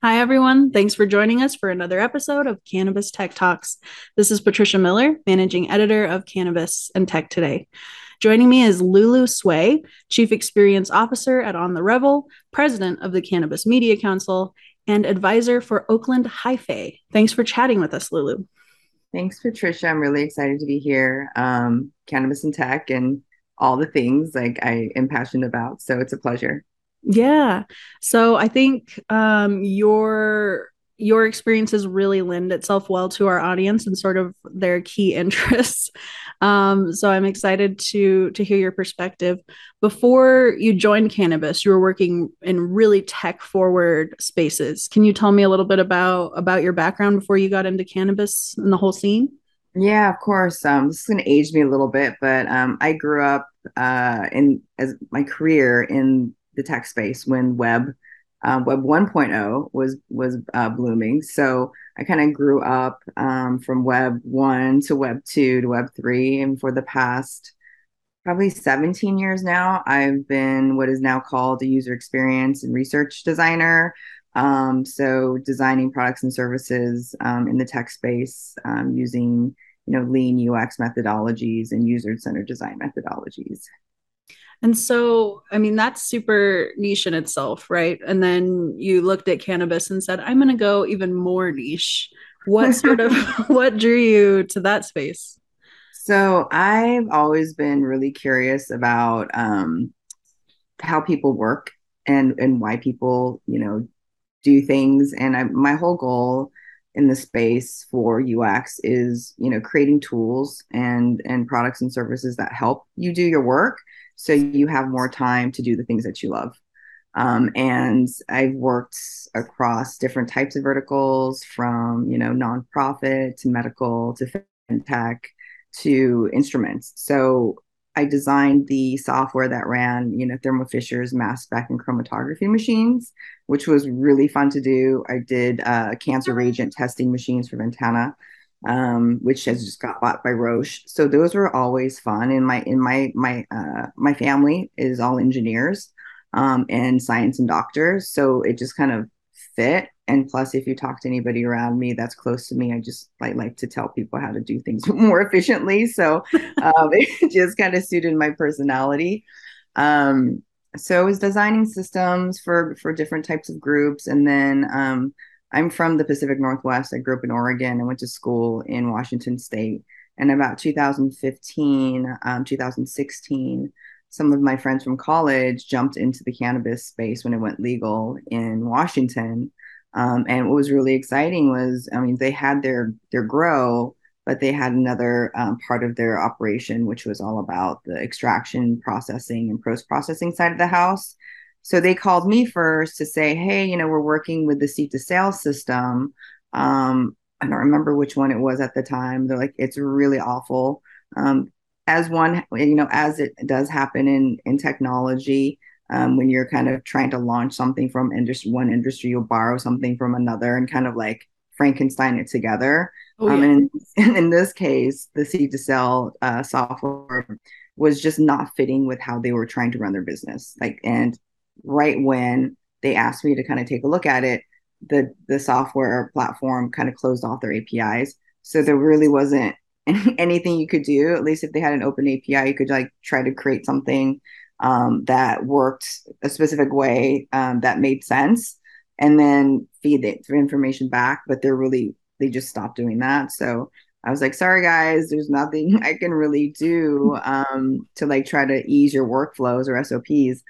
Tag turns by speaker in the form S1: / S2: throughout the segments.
S1: Hi, everyone. Thanks for joining us for another episode of Cannabis Tech Talks. This is Patricia Miller, managing editor of Cannabis and Tech Today. Joining me is Lulu Sway, Chief Experience Officer at On the Revel, President of the Cannabis Media Council, and advisor for Oakland Hi-Fi. Thanks for chatting with us, Lulu.
S2: Thanks, Patricia. I'm really excited to be here. Um, cannabis and tech and all the things like I am passionate about. So it's a pleasure.
S1: Yeah. So I think um, your your experiences really lend itself well to our audience and sort of their key interests. Um, so I'm excited to to hear your perspective. Before you joined cannabis, you were working in really tech forward spaces. Can you tell me a little bit about about your background before you got into cannabis and the whole scene?
S2: Yeah, of course. Um, this is going to age me a little bit, but um, I grew up uh, in as my career in the tech space when web uh, web 1.0 was was uh, blooming. So i kind of grew up um, from web 1 to web 2 to web 3 and for the past probably 17 years now i've been what is now called a user experience and research designer. Um, so designing products and services um, in the tech space um, using you know lean ux methodologies and user-centered design methodologies
S1: and so, I mean, that's super niche in itself, right? And then you looked at cannabis and said, I'm going to go even more niche. What sort of what drew you to that space?
S2: So, I've always been really curious about um, how people work and and why people, you know, do things. And I, my whole goal in the space for UX is, you know, creating tools and and products and services that help you do your work so you have more time to do the things that you love. Um, and I've worked across different types of verticals from, you know, nonprofit to medical to fintech to instruments. So I designed the software that ran, you know, Thermo Fisher's mass spec and chromatography machines, which was really fun to do. I did uh, cancer reagent testing machines for Ventana um, which has just got bought by Roche. So those were always fun. And my in my my uh, my family is all engineers um, and science and doctors, so it just kind of fit. And plus, if you talk to anybody around me that's close to me, I just like like to tell people how to do things more efficiently. So um, it just kind of suited my personality. Um, so I was designing systems for for different types of groups, and then um, I'm from the Pacific Northwest. I grew up in Oregon and went to school in Washington State. And about 2015, um, 2016, some of my friends from college jumped into the cannabis space when it went legal in Washington. Um, and what was really exciting was, I mean, they had their their grow, but they had another um, part of their operation, which was all about the extraction, processing, and post processing side of the house. So they called me first to say, hey, you know, we're working with the seed to sale system. Um, I don't remember which one it was at the time. They're like, it's really awful. Um, as one, you know, as it does happen in in technology, um, when you're kind of trying to launch something from industry, one industry, you'll borrow something from another and kind of like Frankenstein it together. Oh, yeah. um, and in this case, the seed to sale uh, software was just not fitting with how they were trying to run their business. Like, and right when they asked me to kind of take a look at it, the the software platform kind of closed off their APIs. So there really wasn't anything you could do. At least if they had an open API, you could like try to create something um, that worked a specific way um, that made sense, and then feed the information back. But they're really they just stopped doing that. So I was like, sorry guys, there's nothing I can really do um, to like try to ease your workflows or SOPs.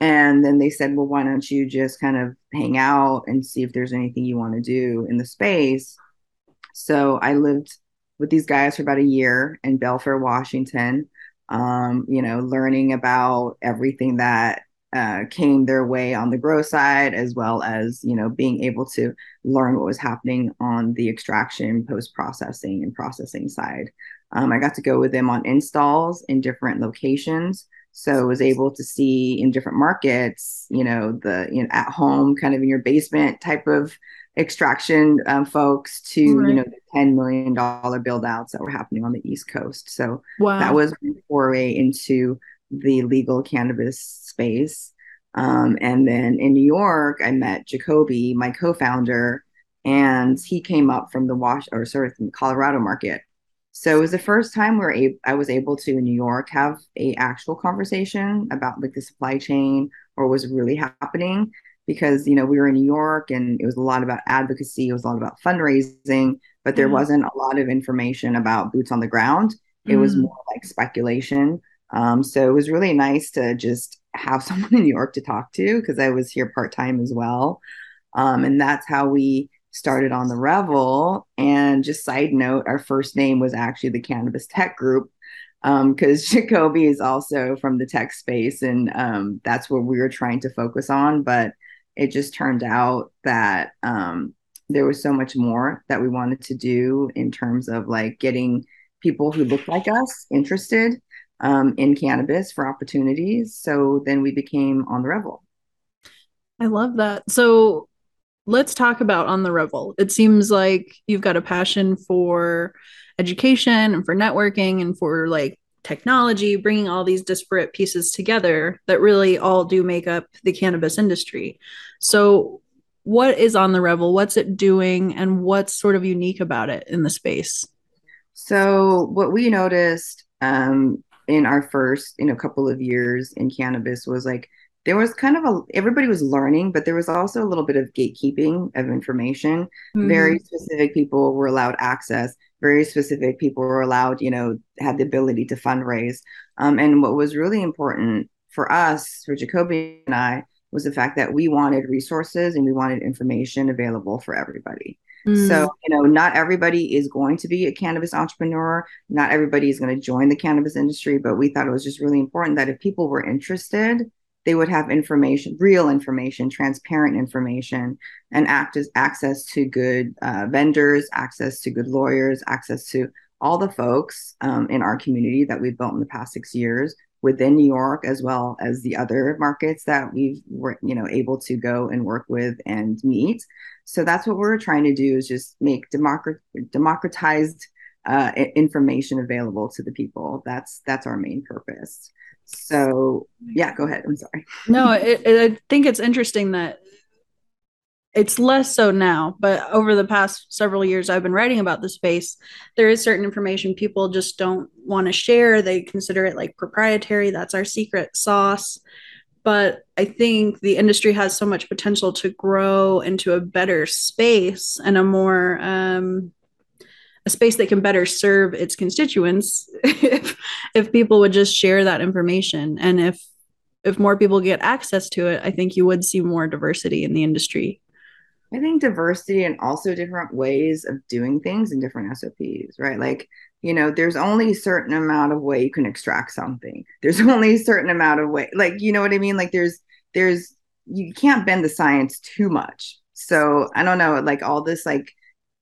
S2: And then they said, well, why don't you just kind of hang out and see if there's anything you want to do in the space? So I lived with these guys for about a year in Belfair, Washington, um, you know, learning about everything that uh, came their way on the grow side, as well as, you know, being able to learn what was happening on the extraction, post processing, and processing side. Um, I got to go with them on installs in different locations so I was able to see in different markets you know the you know at home kind of in your basement type of extraction um, folks to right. you know the 10 million dollar build outs that were happening on the east coast so wow. that was foray into the legal cannabis space Um, and then in New York, I met Jacoby, my co-founder, and he came up from the Wash or sort of from the Colorado market. So it was the first time where I was able to in New York have a actual conversation about like the supply chain or what was really happening because you know we were in New York and it was a lot about advocacy, it was a lot about fundraising, but there mm. wasn't a lot of information about boots on the ground. It mm. was more like speculation. Um, so it was really nice to just have someone in New York to talk to because I was here part time as well. Um, and that's how we started on the Revel. And just side note, our first name was actually the Cannabis Tech Group because um, Jacoby is also from the tech space, and um, that's what we were trying to focus on. But it just turned out that um, there was so much more that we wanted to do in terms of like getting people who look like us interested um, in cannabis for opportunities. So then we became on the Revel.
S1: I love that. So let's talk about on the Revel. It seems like you've got a passion for education and for networking and for like technology, bringing all these disparate pieces together that really all do make up the cannabis industry. So, what is on the Revel? What's it doing, and what's sort of unique about it in the space?
S2: So, what we noticed um, in our first, you know, couple of years in cannabis was like there was kind of a everybody was learning, but there was also a little bit of gatekeeping of information. Mm-hmm. Very specific people were allowed access. Very specific people were allowed, you know, had the ability to fundraise. Um, and what was really important for us, for Jacoby and I, was the fact that we wanted resources and we wanted information available for everybody. Mm. So, you know, not everybody is going to be a cannabis entrepreneur. Not everybody is going to join the cannabis industry, but we thought it was just really important that if people were interested, they would have information, real information, transparent information, and act as access to good uh, vendors, access to good lawyers, access to all the folks um, in our community that we've built in the past six years within New York as well as the other markets that we've were you know able to go and work with and meet. So that's what we're trying to do is just make democrat- democratized uh, information available to the people. That's that's our main purpose. So yeah, go ahead. I'm sorry.
S1: No, it, it, I think it's interesting that it's less so now, but over the past several years, I've been writing about the space. There is certain information people just don't want to share. They consider it like proprietary. That's our secret sauce. But I think the industry has so much potential to grow into a better space and a more um, a space that can better serve its constituents if if people would just share that information and if if more people get access to it, I think you would see more diversity in the industry.
S2: I think diversity and also different ways of doing things and different SOPs, right? Like, you know, there's only a certain amount of way you can extract something. There's only a certain amount of way, like, you know what I mean? Like, there's, there's, you can't bend the science too much. So I don't know, like all this, like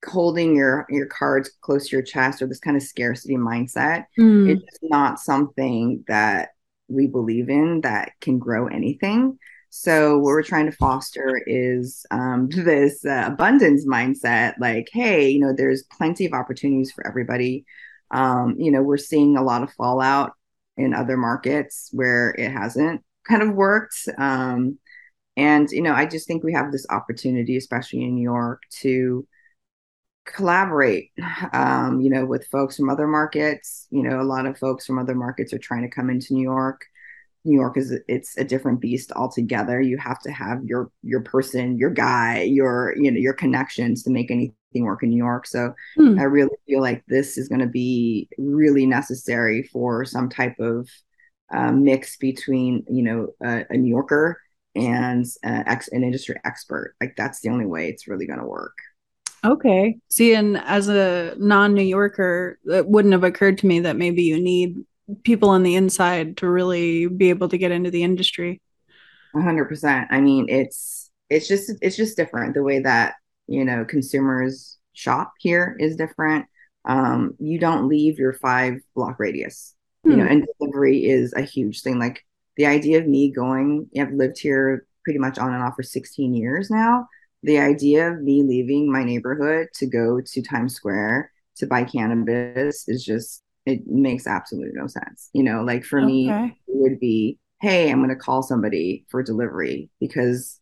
S2: holding your your cards close to your chest or this kind of scarcity mindset, mm. it's not something that we believe in that can grow anything. So what we're trying to foster is um, this uh, abundance mindset. Like, hey, you know, there's plenty of opportunities for everybody. Um, you know, we're seeing a lot of fallout in other markets where it hasn't kind of worked. Um, and you know, I just think we have this opportunity, especially in New York, to collaborate um, you know with folks from other markets you know a lot of folks from other markets are trying to come into new york New York is it's a different beast altogether. You have to have your your person, your guy, your you know your connections to make anything work in New York. So hmm. I really feel like this is going to be really necessary for some type of uh, mix between you know a, a New Yorker and uh, ex, an industry expert. Like that's the only way it's really going to work.
S1: Okay. See, and as a non New Yorker, it wouldn't have occurred to me that maybe you need people on the inside to really be able to get into the industry.
S2: 100%. I mean, it's it's just it's just different the way that, you know, consumers shop here is different. Um, you don't leave your 5 block radius. Hmm. You know, hmm. and delivery is a huge thing like the idea of me going, I've lived here pretty much on and off for 16 years now. The idea of me leaving my neighborhood to go to Times Square to buy cannabis is just it makes absolutely no sense. You know, like for okay. me, it would be hey, I'm going to call somebody for delivery because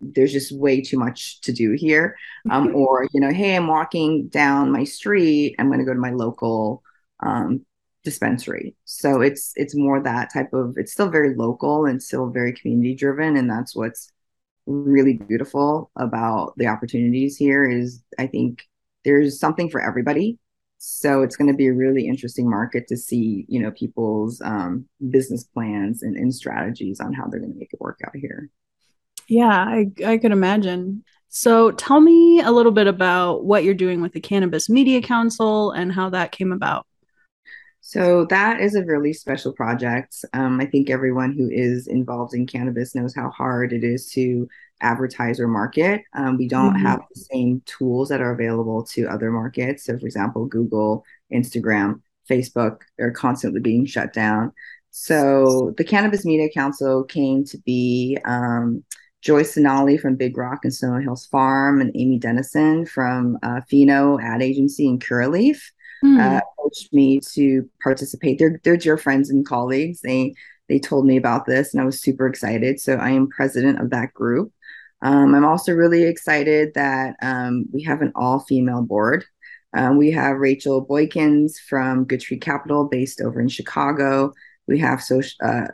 S2: there's just way too much to do here. Um, or, you know, hey, I'm walking down my street. I'm going to go to my local um, dispensary. So it's it's more that type of. It's still very local and still very community driven, and that's what's really beautiful about the opportunities here. Is I think there's something for everybody. So it's going to be a really interesting market to see, you know, people's um, business plans and, and strategies on how they're going to make it work out here.
S1: Yeah, I, I could imagine. So tell me a little bit about what you're doing with the Cannabis Media Council and how that came about.
S2: So that is a really special project. Um, I think everyone who is involved in cannabis knows how hard it is to advertise or market. Um, we don't mm-hmm. have the same tools that are available to other markets. So, for example, Google, Instagram, Facebook are constantly being shut down. So the Cannabis Media Council came to be um, Joyce Sonali from Big Rock and Snow Hills Farm and Amy Dennison from uh, Pheno Ad Agency in Curaleaf mm. uh, approached me to participate. They're they're dear friends and colleagues. They they told me about this, and I was super excited. So I am president of that group. Um, I'm also really excited that um, we have an all female board. Um, we have Rachel Boykins from Good Tree Capital, based over in Chicago. We have so, uh,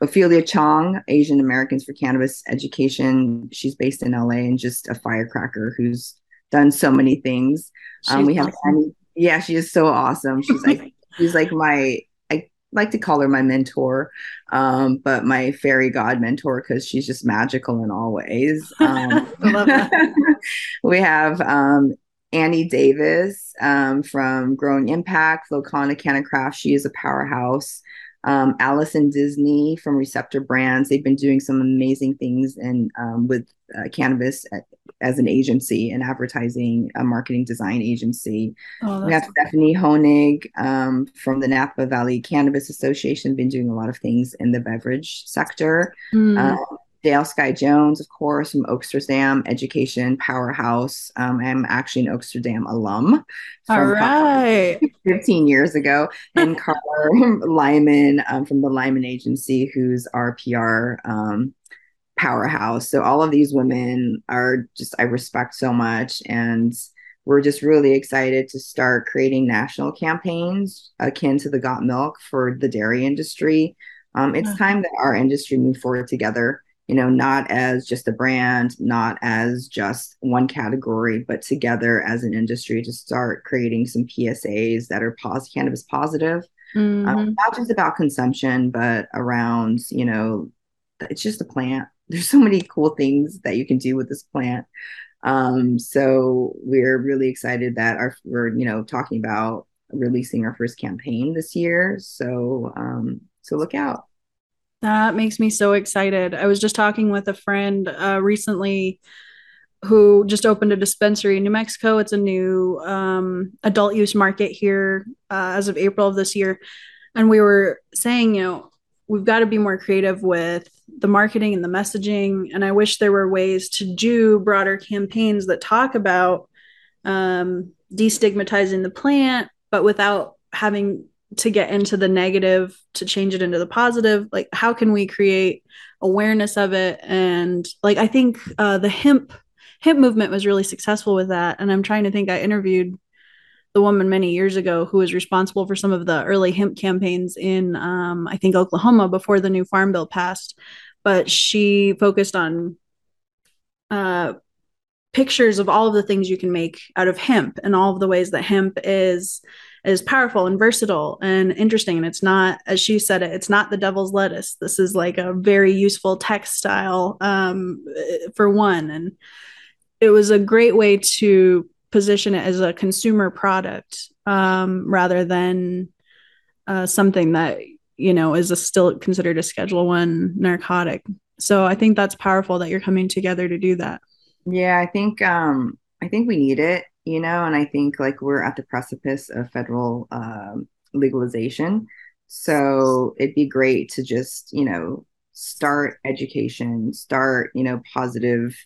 S2: Ophelia Chong, Asian Americans for Cannabis Education. She's based in LA and just a firecracker who's done so many things. Um, we have awesome. Annie, yeah, she is so awesome. She's like she's like my I like to call her my mentor, um, but my fairy god mentor because she's just magical in all ways. Um, we have um, Annie Davis um, from Growing Impact, Locana Canna Craft. She is a powerhouse. Um, Allison Disney from Receptor Brands. They've been doing some amazing things and um, with uh, cannabis at, as an agency, an advertising, a marketing design agency. Oh, we have cool. Stephanie Honig um, from the Napa Valley Cannabis Association, been doing a lot of things in the beverage sector. Mm. Dale Sky Jones, of course, from Oaksterdam Education Powerhouse. Um, I'm actually an Oaksterdam alum.
S1: All right.
S2: 15 years ago. And Carla Lyman um, from the Lyman Agency, who's our PR um, powerhouse. So all of these women are just, I respect so much. And we're just really excited to start creating national campaigns akin to the Got Milk for the dairy industry. Um, it's time that our industry move forward together you know, not as just a brand, not as just one category, but together as an industry to start creating some PSAs that are pos- cannabis positive. Mm-hmm. Um, not just about consumption, but around, you know, it's just a plant. There's so many cool things that you can do with this plant. Um, so we're really excited that our we're, you know, talking about releasing our first campaign this year. So um, so look out.
S1: That makes me so excited. I was just talking with a friend uh, recently who just opened a dispensary in New Mexico. It's a new um, adult use market here uh, as of April of this year. And we were saying, you know, we've got to be more creative with the marketing and the messaging. And I wish there were ways to do broader campaigns that talk about um, destigmatizing the plant, but without having to get into the negative to change it into the positive like how can we create awareness of it? And like i think uh, the hemp hemp movement was really successful with that. And i'm trying to think i interviewed the woman many years ago who was responsible for some of the early hemp campaigns in um, i think oklahoma before the new farm bill passed. But she focused on uh, pictures of all of the things you can make out of hemp and all of the ways that hemp is is powerful and versatile and interesting. And it's not, as she said it, it's not the devil's lettuce. This is like a very useful textile um, for one. And it was a great way to position it as a consumer product um, rather than uh, something that you know is a still considered a schedule one narcotic so i think that's powerful that you're coming together to do that
S2: yeah i think um i think we need it you know, and I think like we're at the precipice of federal um, legalization. So it'd be great to just, you know, start education, start, you know, positive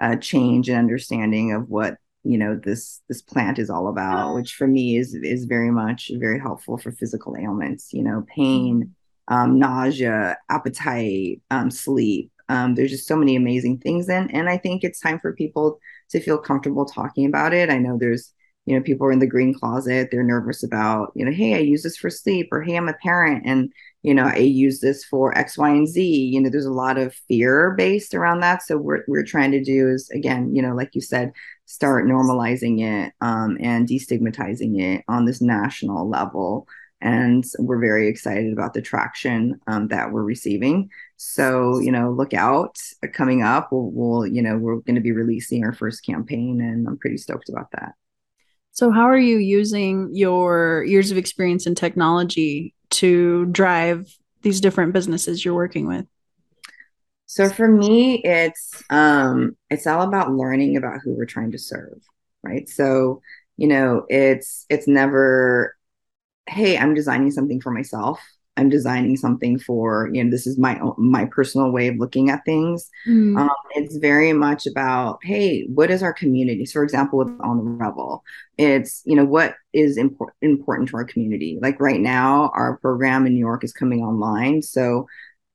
S2: uh, change and understanding of what you know this this plant is all about which for me is is very much very helpful for physical ailments you know pain um, nausea, appetite, um, sleep. Um, there's just so many amazing things, and and I think it's time for people to feel comfortable talking about it. I know there's you know people are in the green closet. They're nervous about you know hey i use this for sleep or hey i'm a parent and you know i use this for x y and z. You know there's a lot of fear based around that. So what we're trying to do is again you know like you said start normalizing it um, and destigmatizing it on this national level. And we're very excited about the traction um, that we're receiving so you know look out coming up we'll, we'll you know we're going to be releasing our first campaign and i'm pretty stoked about that.
S1: So how are you using your years of experience in technology to drive these different businesses you're working with?
S2: So for me it's um it's all about learning about who we're trying to serve right? So you know it's it's never hey, I'm designing something for myself. I'm designing something for, you know, this is my my personal way of looking at things. Mm. Um, it's very much about, hey, what is our community? So, for example, with On the Revel, it's, you know, what is impor- important to our community? Like right now, our program in New York is coming online. So,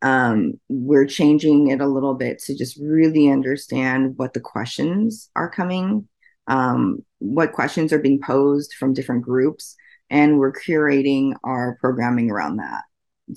S2: um, we're changing it a little bit to just really understand what the questions are coming, um, what questions are being posed from different groups and we're curating our programming around that.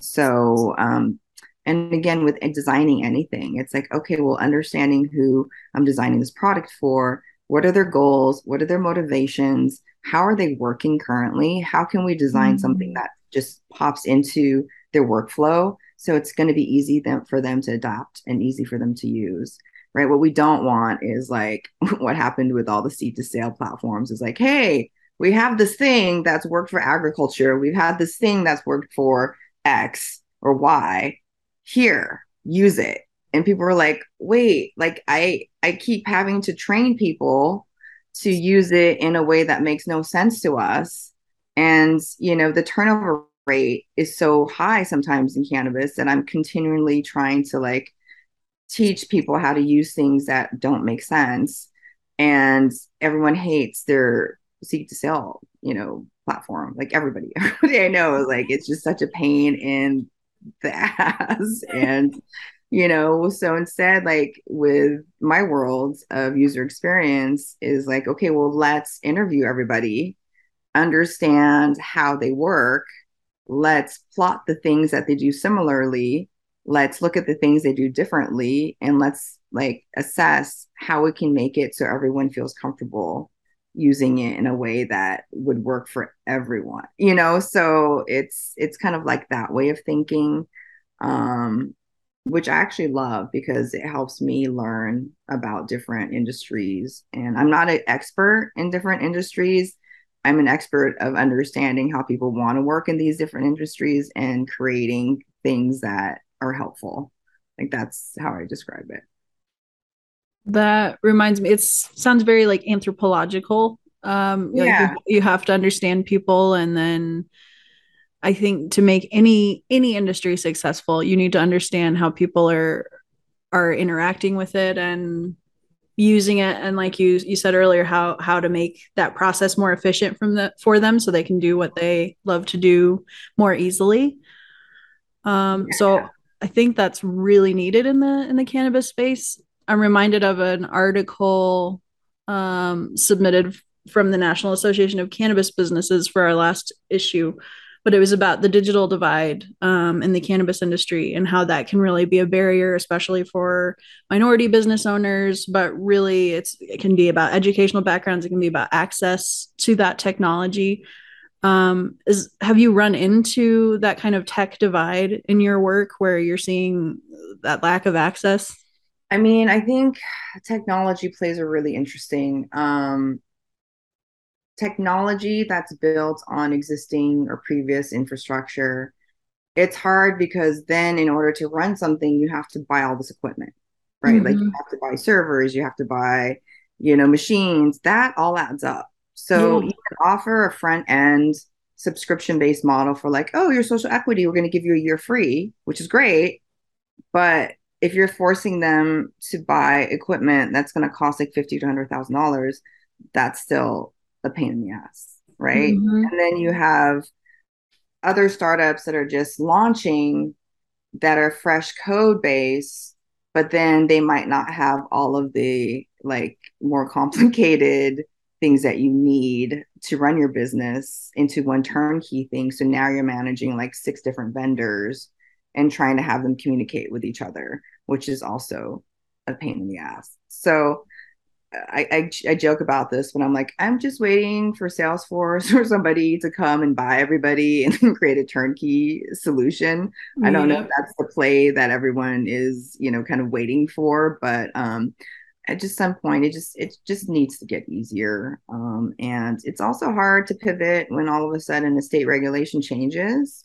S2: So, um, and again, with designing anything, it's like, okay, well, understanding who I'm designing this product for, what are their goals, what are their motivations, how are they working currently? How can we design mm-hmm. something that just pops into their workflow? So it's going to be easy them, for them to adopt and easy for them to use right? What we don't want is like what happened with all the seed to sale platforms is like, hey, we have this thing that's worked for agriculture. We've had this thing that's worked for X or Y. Here, use it. And people were like, wait, like I I keep having to train people to use it in a way that makes no sense to us. And you know, the turnover rate is so high sometimes in cannabis that I'm continually trying to like teach people how to use things that don't make sense. And everyone hates their seed to sale, you know, platform. Like everybody, everybody I know like it's just such a pain in the ass. and you know, so instead, like with my world of user experience, is like, okay, well, let's interview everybody, understand how they work, let's plot the things that they do similarly let's look at the things they do differently and let's like assess how we can make it so everyone feels comfortable using it in a way that would work for everyone you know? So it's it's kind of like that way of thinking um which I actually love because it helps me learn about different industries. And I'm not an expert in different industries. I'm an expert of understanding how people want to work in these different industries and creating things that are helpful. Like that's how I describe it
S1: that reminds me, it sounds very like anthropological. Um, yeah. Like you, you have to understand people, and then I think to make any any industry successful, you need to understand how people are are interacting with it and using it and like you you said earlier how how to make that process more efficient from the for them so they can do what they love to do more easily um yeah. so i think that's really needed in the in the cannabis space I'm reminded of an article um, submitted from the National Association of Cannabis Businesses for our last issue, but it was about the digital divide um, in the cannabis industry and how that can really be a barrier, especially for minority business owners. But really, it's it can be about educational backgrounds. It can be about access to that technology. Um, is have you run into that kind of tech divide in your work where you're seeing that lack of access?
S2: I mean, I think technology plays a really interesting um, technology that's built on existing or previous infrastructure. It's hard because then, in order to run something, you have to buy all this equipment, right? Mm-hmm. Like you have to buy servers, you have to buy, you know, machines. That all adds up. So yeah. you can offer a front end subscription based model for like, oh, your social equity, we're going to give you a year free, which is great. But if you're forcing them to buy equipment that's going to cost like fifty to hundred thousand dollars, that's still a pain in the ass, right? Mm-hmm. And then you have other startups that are just launching that are fresh code base, but then they might not have all of the like more complicated things that you need to run your business into one turnkey thing. So now you're managing like six different vendors and trying to have them communicate with each other, which is also a pain in the ass. So I, I, I joke about this, when I'm like, I'm just waiting for Salesforce or somebody to come and buy everybody and create a turnkey solution. I don't know if that's the play that everyone is, you know, kind of waiting for, but um, at just some point, it just it just needs to get easier. Um, and it's also hard to pivot when all of a sudden a state regulation changes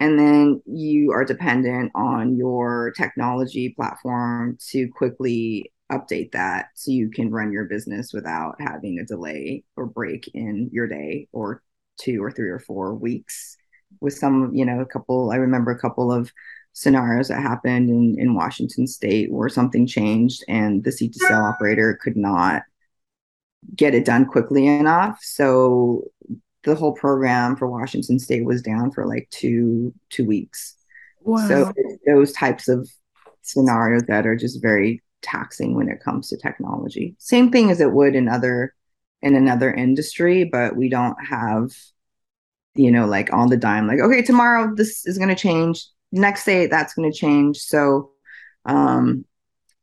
S2: and then you are dependent on your technology platform to quickly update that so you can run your business without having a delay or break in your day or two or three or four weeks with some you know a couple i remember a couple of scenarios that happened in, in washington state where something changed and the seed to sale operator could not get it done quickly enough. So the whole program for Washington State was down for like two two weeks. Wow. So those types of scenarios that are just very taxing when it comes to technology. Same thing as it would in other in another industry, but we don't have you know like on the dime like okay tomorrow this is going to change next day that's going to change so um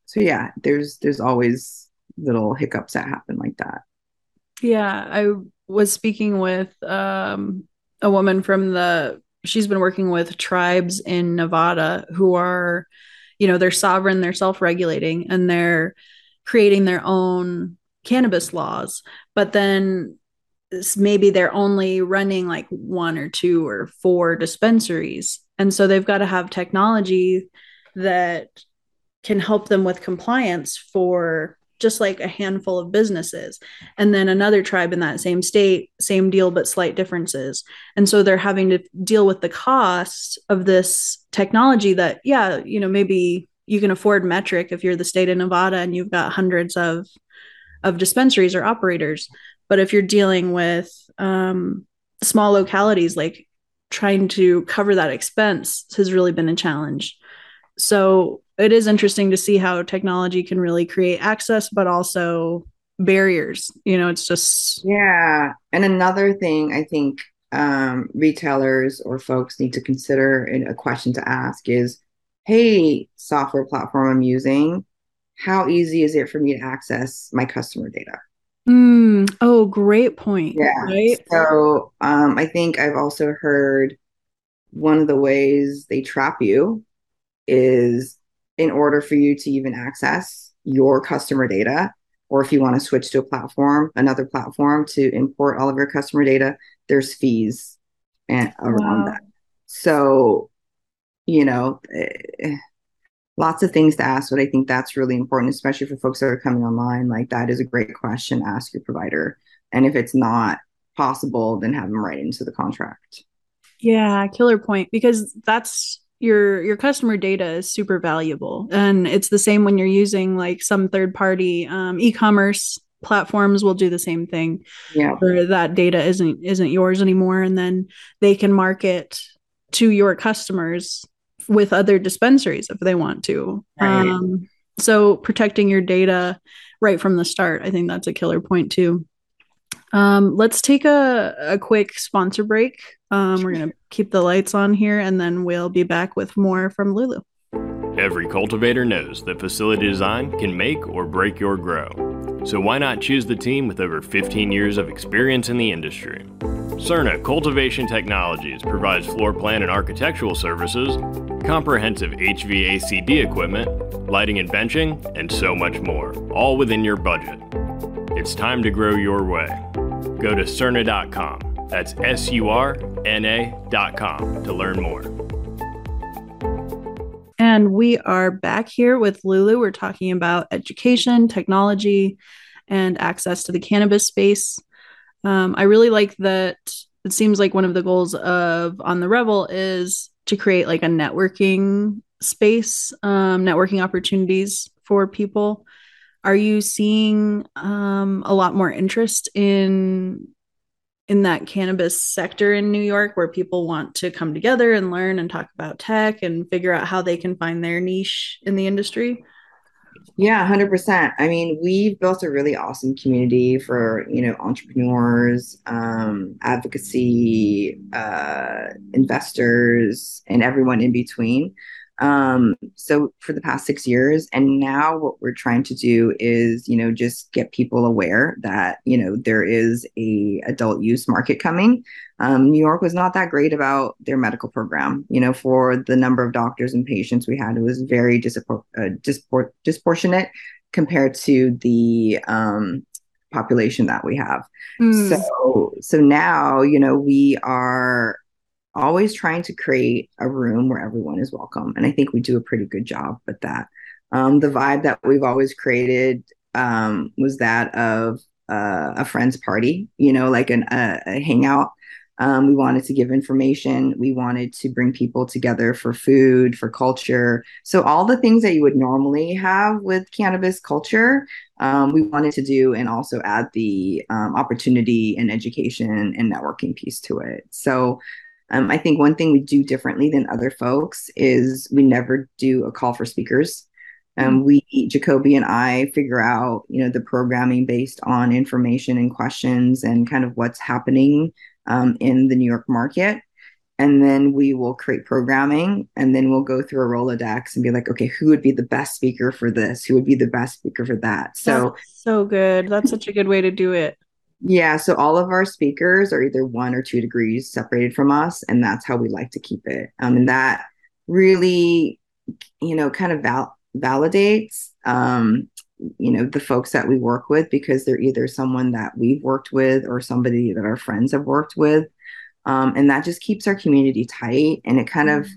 S2: so yeah there's there's always little hiccups that happen like that
S1: yeah i was speaking with um, a woman from the she's been working with tribes in Nevada who are you know they're sovereign they're self-regulating and they're creating their own cannabis laws. But then maybe they're only running like one or two or four dispensaries. And so they've got to have technology that can help them with compliance for just like a handful of businesses. And then another tribe in that same state same deal but slight differences. And so they're having to deal with the cost of this technology that yeah you know maybe you can afford Metrc if you're the state of nevada and you've got hundreds of of dispensaries or operators. But if you're dealing with um, small localities like trying to cover that expense has really been a challenge. So it is interesting to see how technology can really create access, but also barriers. You know, it's just.
S2: Yeah. And another thing I think um, retailers or folks need to consider and a question to ask is hey, software platform I'm using, how easy is it for me to access my customer data?
S1: Mm, oh, great point.
S2: Yeah. Right? So um, I think I've also heard one of the ways they trap you is in order for you to even access your customer data, or if you want to switch to a platform, another platform to import all of your customer data, there's fees and around wow. that. So, you know, eh, lots of things to ask, but I think that's really important, especially for folks that are coming online. Like that is a great question. Ask your provider, and if it's not possible, then have them write into the contract.
S1: Yeah, killer point because that's your your customer data is super valuable. And it's the same when you're using like some third party um, e-commerce platforms will do the same thing.
S2: Yeah.
S1: Where that data isn't isn't yours anymore and then they can market to your customers with other dispensaries if they want to. Right. um, so protecting your data right from the start i think that's a killer point too um, let's take a, a quick sponsor break um, we're going to keep the lights on here and then we'll be back with more from Lulu.
S3: Every cultivator knows that facility design can make or break your grow. So why not choose the team with over 15 years of experience in the industry? Surna Cultivation Technologies provides floor plan and architectural services, comprehensive HVACD equipment, lighting and benching, and so much more, all within your budget. It's time to grow your way. Go to Surna.com that's S U R N A dot com to learn more.
S1: And we are back here with Lulu. We're talking about education, technology, and access to the cannabis space. Um, I really like that it seems like one of the goals of On the Revel is to create like a networking space, um, networking opportunities for people. Are you seeing um, a lot more interest in in that cannabis sector in New York where people want to come together and learn and talk about tech and figure out how they can find their niche in the industry?
S2: Yeah, 100%. I mean, we've built a really awesome community for, you know, entrepreneurs, um, advocacy, uh, investors, and everyone in between. Um, so for the past six years, and now what we're trying to do is, you know, just get people aware that, you know, there is a adult use market coming. Um, New York was not that great about their medical program. You know, for the number of doctors and patients we had, it was very uh, dispor- disproportionate compared to the um, population that we have. Mm. So, so now, you know, we are always trying to create a room where everyone is welcome. And I think we do a pretty good job with that. Um, the vibe that we've always created um, was that of uh, a friend's party, you know, like an, a, a hangout. Um, we wanted to give information. We wanted to bring people together for food, for culture. So, all the things that you would normally have with cannabis culture, um, we wanted to do and also add the um, opportunity and education and networking piece to it. So, um, I think one thing we do differently than other folks is we never do a call for speakers. Um, mm-hmm. we Jacoby and I figure out, you know, the programming based on information and questions and kind of what's happening um, in the New York market. And then we will create programming and then we'll go through a Rolodex and be like, okay, who would be the best speaker for this? Who would be the best speaker for that? So,
S1: That's so good. That's such a good way to do it.
S2: Yeah, so all of our speakers are either one or two degrees separated from us, and that's how we like to keep it. Um, and that really, you know, kind of val- validates, um, you know, the folks that we work with because they're either someone that we've worked with or somebody that our friends have worked with, um, and that just keeps our community tight, and it kind mm-hmm. of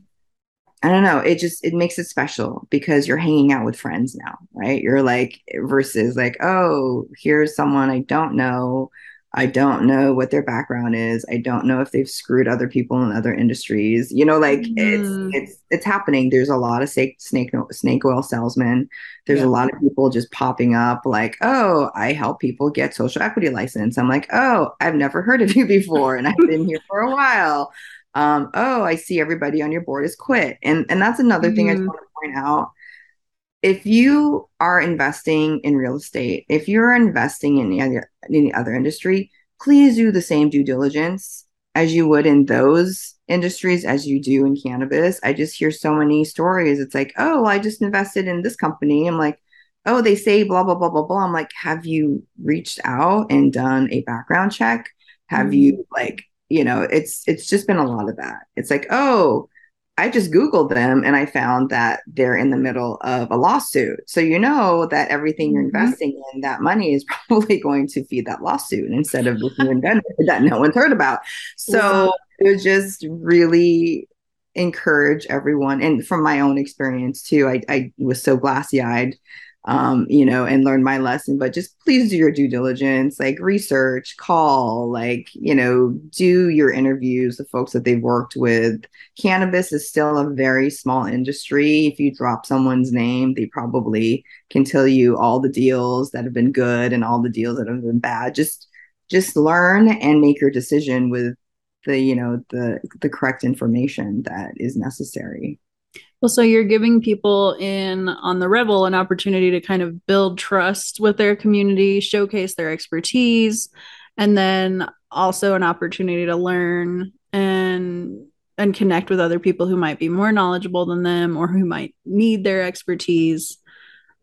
S2: I don't know. It just it makes it special because you're hanging out with friends now, right? You're like versus like, oh, here's someone I don't know. I don't know what their background is. I don't know if they've screwed other people in other industries. You know, like mm. it's it's it's happening. There's a lot of snake snake snake oil salesmen. There's yeah. a lot of people just popping up like, "Oh, I help people get social equity license." I'm like, "Oh, I've never heard of you before and I've been here for a while." Um, oh, I see everybody on your board has quit. And and that's another mm-hmm. thing I just mm-hmm. want to point out. If you are investing in real estate, if you're investing in any other, any other industry, please do the same due diligence as you would in those industries as you do in cannabis. I just hear so many stories. It's like, oh, well, I just invested in this company. I'm like, oh, they say blah, blah, blah, blah, blah. I'm like, have you reached out and done a background check? Have mm-hmm. you like you know it's it's just been a lot of that it's like oh i just googled them and i found that they're in the middle of a lawsuit so you know that everything you're mm-hmm. investing in that money is probably going to feed that lawsuit instead of this new that no one's heard about so wow. it was just really encourage everyone and from my own experience too i, I was so glassy eyed um, you know, and learn my lesson. But just please do your due diligence, like research, call, like, you know, do your interviews, the folks that they've worked with. Cannabis is still a very small industry. If you drop someone's name, they probably can tell you all the deals that have been good and all the deals that have been bad. Just just learn and make your decision with the, you know, the the correct information that is necessary.
S1: Well, so you're giving people in on the Revel an opportunity to kind of build trust with their community, showcase their expertise, and then also an opportunity to learn and and connect with other people who might be more knowledgeable than them or who might need their expertise.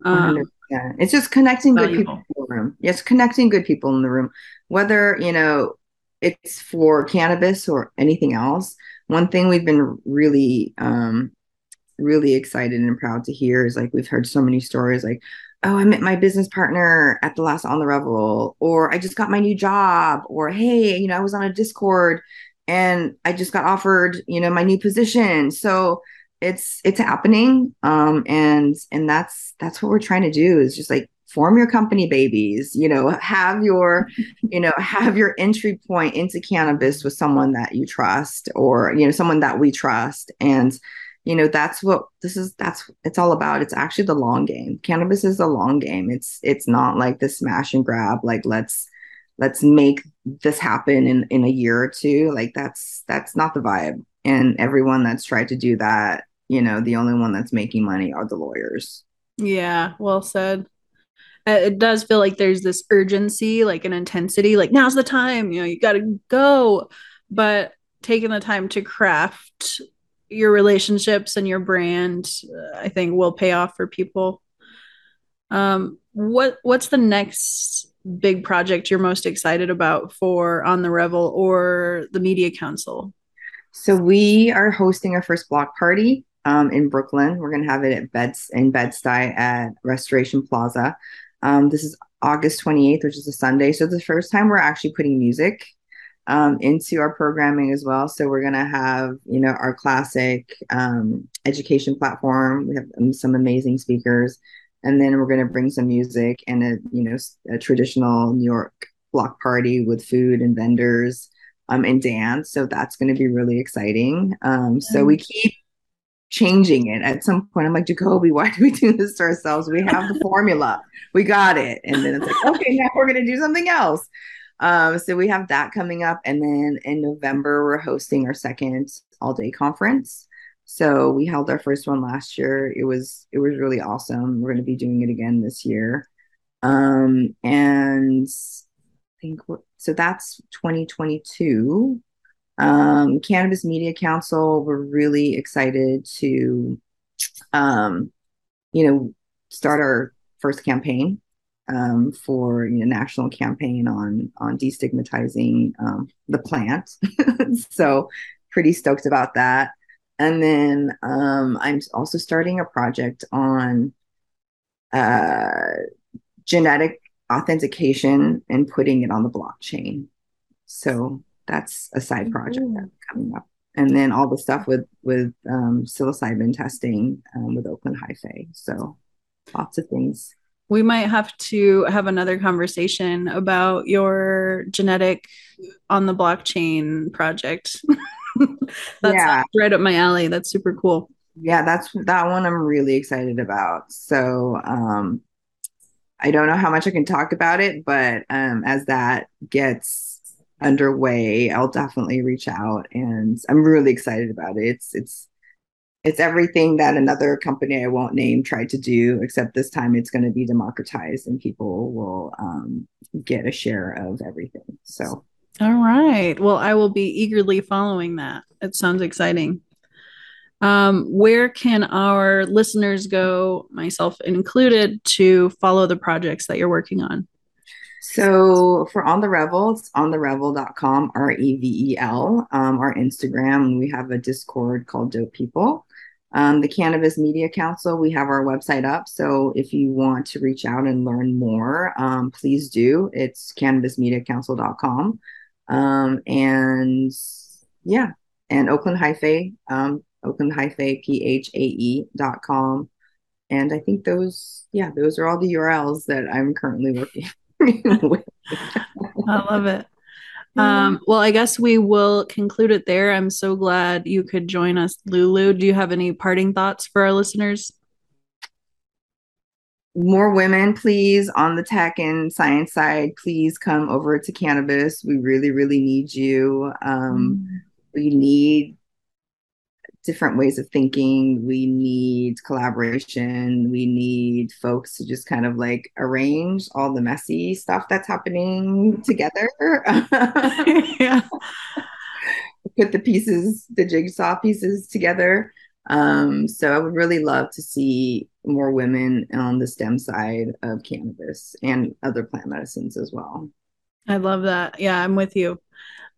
S2: Um, yeah, it's just connecting valuable. good people in the room. Yes, connecting good people in the room, whether you know it's for cannabis or anything else. One thing we've been really um, really excited and proud to hear is like we've heard so many stories like oh i met my business partner at the last on the revel or i just got my new job or hey you know i was on a discord and i just got offered you know my new position. So it's it's happening um and and that's that's what we're trying to do is just like form your company babies you know have your you know have your entry point into cannabis with someone that you trust or you know someone that we trust and you know that's what this is that's it's all about. It's actually the long game. Cannabis is a long game. It's it's not like the smash and grab like let's let's make this happen in in a year or two. Like that's that's not the vibe. And everyone that's tried to do that you know the only one that's making money are the lawyers.
S1: Yeah well said. Uh, it does feel like there's this urgency like an intensity like now's the time you know you got to go. But taking the time to craft your relationships and your brand uh, i think will pay off for people. Um what what's the next big project you're most excited about for on the revel or the media council?
S2: So we are hosting our first block party um, in brooklyn. We're going to have it at beds in bed-stuy at restoration plaza. Um, this is august 28th which is a sunday. So the first time we're actually putting music um, into our programming as well. So we're going to have, you know, our classic um, education platform. We have um, some amazing speakers, and then we're going to bring some music and a, you know, a traditional New York block party with food and vendors um, and dance. So that's going to be really exciting. Um, so we keep changing it. At some point, I'm like, Jacoby, why do we do this to ourselves? We have the formula, we got it, and then it's like, okay, now we're going to do something else. Um, so we have that coming up. And then in November, we're hosting our second all day conference. So we held our first one last year. It was it was really awesome. We're going to be doing it again this year. Um, and I think so that's 2022. Um, Cannabis Media Council, we're really excited to um, you know, start our first campaign um, for you know national campaign on on destigmatizing um, the plant. so pretty stoked about that. And then um, I'm also starting a project on uh, genetic authentication and putting it on the blockchain. So that's a side project mm-hmm. that's coming up. And then all the stuff with with um, psilocybin testing um, with Oakland Hyphae. So lots of things
S1: we might have to have another conversation about your genetic on the blockchain project. that's yeah. right up my alley. That's super cool.
S2: Yeah, that's that one I'm really excited about. So um I don't know how much I can talk about it, but um as that gets underway, I'll definitely reach out and I'm really excited about it. It's it's it's everything that another company I won't name tried to do, except this time it's going to be democratized and people will um, get a share of everything. So,
S1: all right. Well, I will be eagerly following that. It sounds exciting. Um, where can our listeners go, myself included, to follow the projects that you're working on?
S2: So for On the Revel, it's on the revel.com, R E V E L. Um, our Instagram, we have a Discord called Dope People. Um, the Cannabis Media Council, we have our website up. So if you want to reach out and learn more, um, please do. It's cannabismediacouncil.com. Um, and yeah, and Oakland Hyphae, um, Oakland Hyphae, P H A E.com. And I think those, yeah, those are all the URLs that I'm currently working with.
S1: I love it. Um, well, I guess we will conclude it there. I'm so glad you could join us, Lulu. Do you have any parting thoughts for our listeners?
S2: More women, please, on the tech and science side, please come over to cannabis. We really, really need you. Um, mm. We need different ways of thinking. We need collaboration. We need folks to just kind of like arrange all the messy stuff that's happening together. yeah. Put the pieces, the jigsaw pieces together. Um, so I would really love to see more women on the STEM side of cannabis and other plant medicines as well.
S1: I love that. Yeah, I'm with you.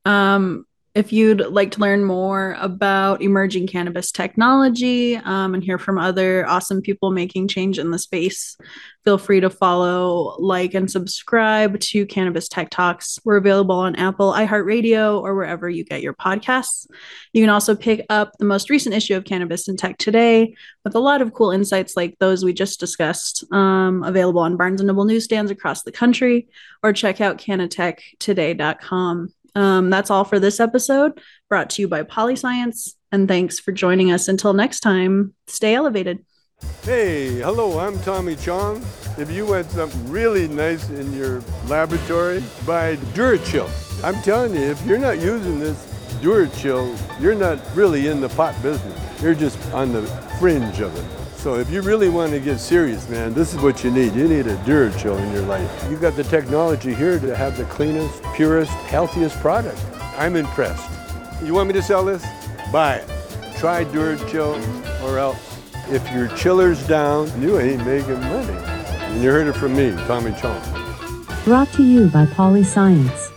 S1: Um, if you'd like to learn more about emerging cannabis technology um, and hear from other awesome people making change in the space, feel free to follow, like, and subscribe to Cannabis Tech Talks. We're available on Apple, iHeartRadio, or wherever you get your podcasts. You can also pick up the most recent issue of Cannabis and Tech today with a lot of cool insights like those we just discussed, um, available on Barnes & Noble newsstands across the country, or check out cannatechtoday.com. Um, that's all for this episode, brought to you by Polyscience. And thanks for joining us. Until next time, stay elevated.
S4: Hey, hello, I'm Tommy Chong. If you want something really nice in your laboratory, buy DuraChill. I'm telling you, if you're not using this DuraChill, you're not really in the pot business. You're just on the fringe of it. So if you really want to get serious, man, this is what you need. You need a DuraChill in your life. You've got the technology here to have the cleanest, purest, healthiest product. I'm impressed. You want me to sell this? Buy it. Try DuraChill or else. If your chiller's down, you ain't making money. And you heard it from me, Tommy Chong.
S5: Brought to you by Polyscience.